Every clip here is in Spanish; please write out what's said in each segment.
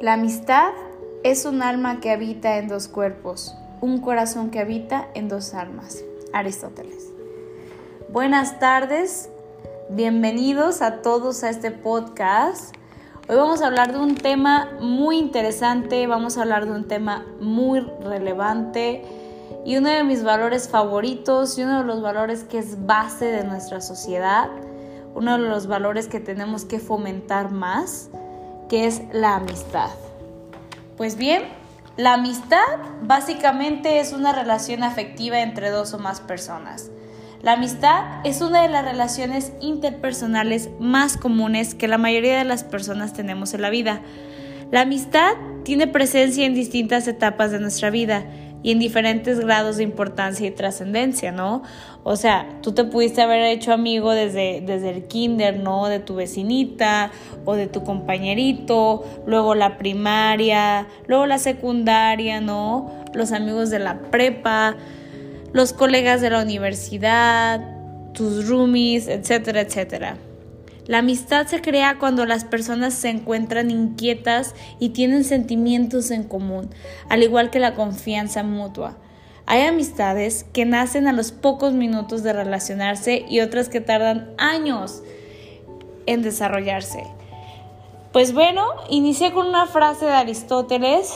La amistad es un alma que habita en dos cuerpos, un corazón que habita en dos almas. Aristóteles. Buenas tardes, bienvenidos a todos a este podcast. Hoy vamos a hablar de un tema muy interesante, vamos a hablar de un tema muy relevante y uno de mis valores favoritos y uno de los valores que es base de nuestra sociedad, uno de los valores que tenemos que fomentar más que es la amistad. Pues bien, la amistad básicamente es una relación afectiva entre dos o más personas. La amistad es una de las relaciones interpersonales más comunes que la mayoría de las personas tenemos en la vida. La amistad tiene presencia en distintas etapas de nuestra vida y en diferentes grados de importancia y trascendencia, ¿no? O sea, tú te pudiste haber hecho amigo desde, desde el kinder, ¿no? De tu vecinita o de tu compañerito, luego la primaria, luego la secundaria, ¿no? Los amigos de la prepa, los colegas de la universidad, tus roomies, etcétera, etcétera. La amistad se crea cuando las personas se encuentran inquietas y tienen sentimientos en común, al igual que la confianza mutua. Hay amistades que nacen a los pocos minutos de relacionarse y otras que tardan años en desarrollarse. Pues bueno, inicié con una frase de Aristóteles,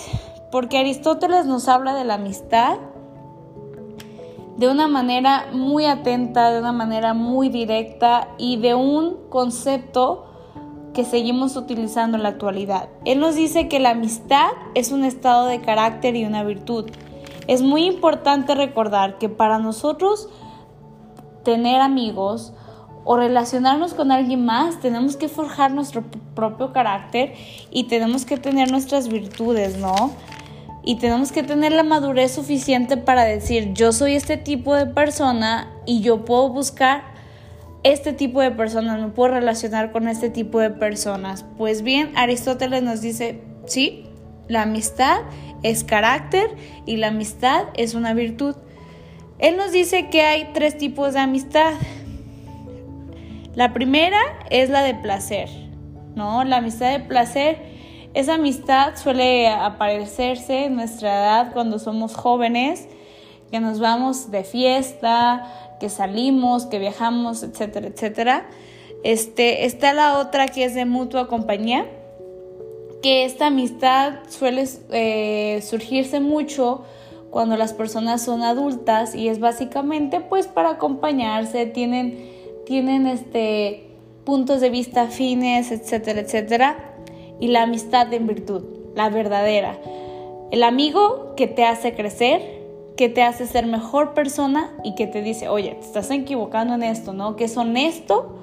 porque Aristóteles nos habla de la amistad de una manera muy atenta, de una manera muy directa y de un concepto que seguimos utilizando en la actualidad. Él nos dice que la amistad es un estado de carácter y una virtud. Es muy importante recordar que para nosotros tener amigos o relacionarnos con alguien más, tenemos que forjar nuestro propio carácter y tenemos que tener nuestras virtudes, ¿no? Y tenemos que tener la madurez suficiente para decir yo soy este tipo de persona y yo puedo buscar este tipo de personas, me puedo relacionar con este tipo de personas. Pues bien, Aristóteles nos dice, sí, la amistad es carácter y la amistad es una virtud. Él nos dice que hay tres tipos de amistad. La primera es la de placer, ¿no? La amistad de placer esa amistad suele aparecerse en nuestra edad cuando somos jóvenes, que nos vamos de fiesta, que salimos, que viajamos, etcétera, etcétera. Este, está la otra que es de mutua compañía, que esta amistad suele eh, surgirse mucho cuando las personas son adultas y es básicamente pues para acompañarse, tienen, tienen este, puntos de vista afines, etcétera, etcétera y la amistad en virtud, la verdadera. El amigo que te hace crecer, que te hace ser mejor persona y que te dice, oye, te estás equivocando en esto, ¿no? Que es honesto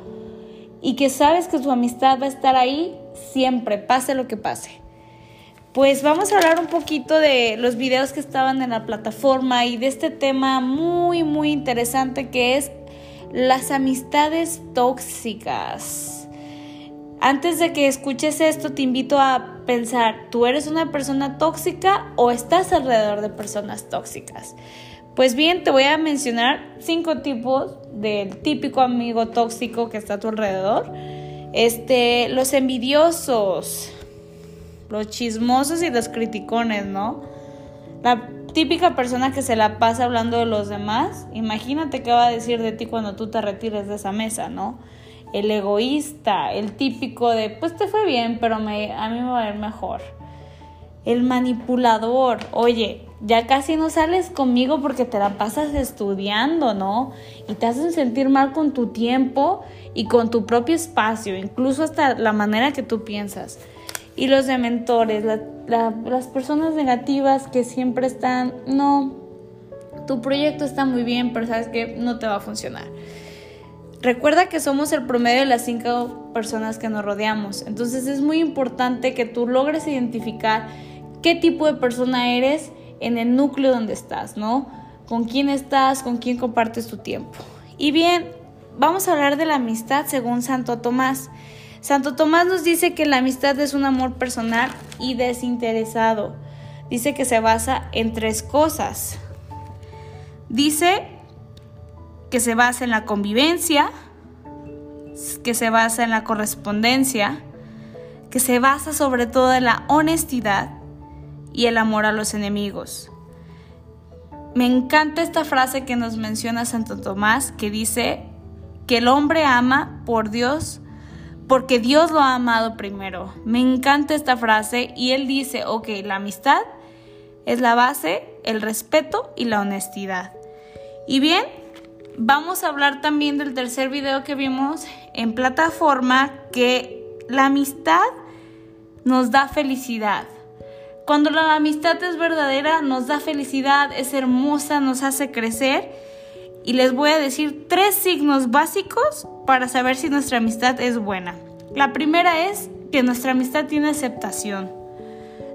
y que sabes que tu amistad va a estar ahí siempre, pase lo que pase. Pues vamos a hablar un poquito de los videos que estaban en la plataforma y de este tema muy, muy interesante que es las amistades tóxicas. Antes de que escuches esto, te invito a pensar, ¿tú eres una persona tóxica o estás alrededor de personas tóxicas? Pues bien, te voy a mencionar cinco tipos del típico amigo tóxico que está a tu alrededor. Este, los envidiosos, los chismosos y los criticones, ¿no? La típica persona que se la pasa hablando de los demás, imagínate qué va a decir de ti cuando tú te retires de esa mesa, ¿no? El egoísta, el típico de, pues te fue bien, pero me, a mí me va a ir mejor. El manipulador, oye, ya casi no sales conmigo porque te la pasas estudiando, ¿no? Y te hacen sentir mal con tu tiempo y con tu propio espacio, incluso hasta la manera que tú piensas. Y los dementores, las personas negativas que siempre están, no, tu proyecto está muy bien, pero sabes que no te va a funcionar. Recuerda que somos el promedio de las cinco personas que nos rodeamos, entonces es muy importante que tú logres identificar qué tipo de persona eres en el núcleo donde estás, ¿no? Con quién estás, con quién compartes tu tiempo. Y bien, vamos a hablar de la amistad según Santo Tomás. Santo Tomás nos dice que la amistad es un amor personal y desinteresado. Dice que se basa en tres cosas. Dice que se basa en la convivencia, que se basa en la correspondencia, que se basa sobre todo en la honestidad y el amor a los enemigos. Me encanta esta frase que nos menciona Santo Tomás, que dice que el hombre ama por Dios porque Dios lo ha amado primero. Me encanta esta frase y él dice, ok, la amistad es la base, el respeto y la honestidad. Y bien, vamos a hablar también del tercer video que vimos en plataforma, que la amistad nos da felicidad. Cuando la amistad es verdadera, nos da felicidad, es hermosa, nos hace crecer. Y les voy a decir tres signos básicos para saber si nuestra amistad es buena. La primera es que nuestra amistad tiene aceptación.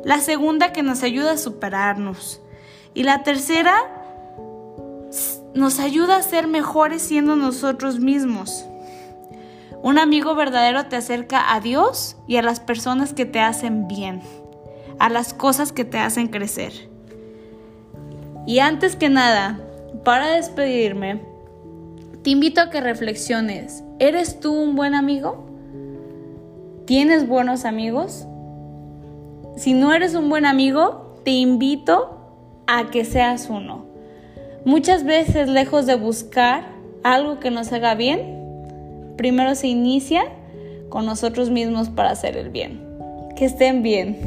La segunda que nos ayuda a superarnos. Y la tercera nos ayuda a ser mejores siendo nosotros mismos. Un amigo verdadero te acerca a Dios y a las personas que te hacen bien, a las cosas que te hacen crecer. Y antes que nada, para despedirme, te invito a que reflexiones. ¿Eres tú un buen amigo? ¿Tienes buenos amigos? Si no eres un buen amigo, te invito a que seas uno. Muchas veces, lejos de buscar algo que nos haga bien, primero se inicia con nosotros mismos para hacer el bien. Que estén bien.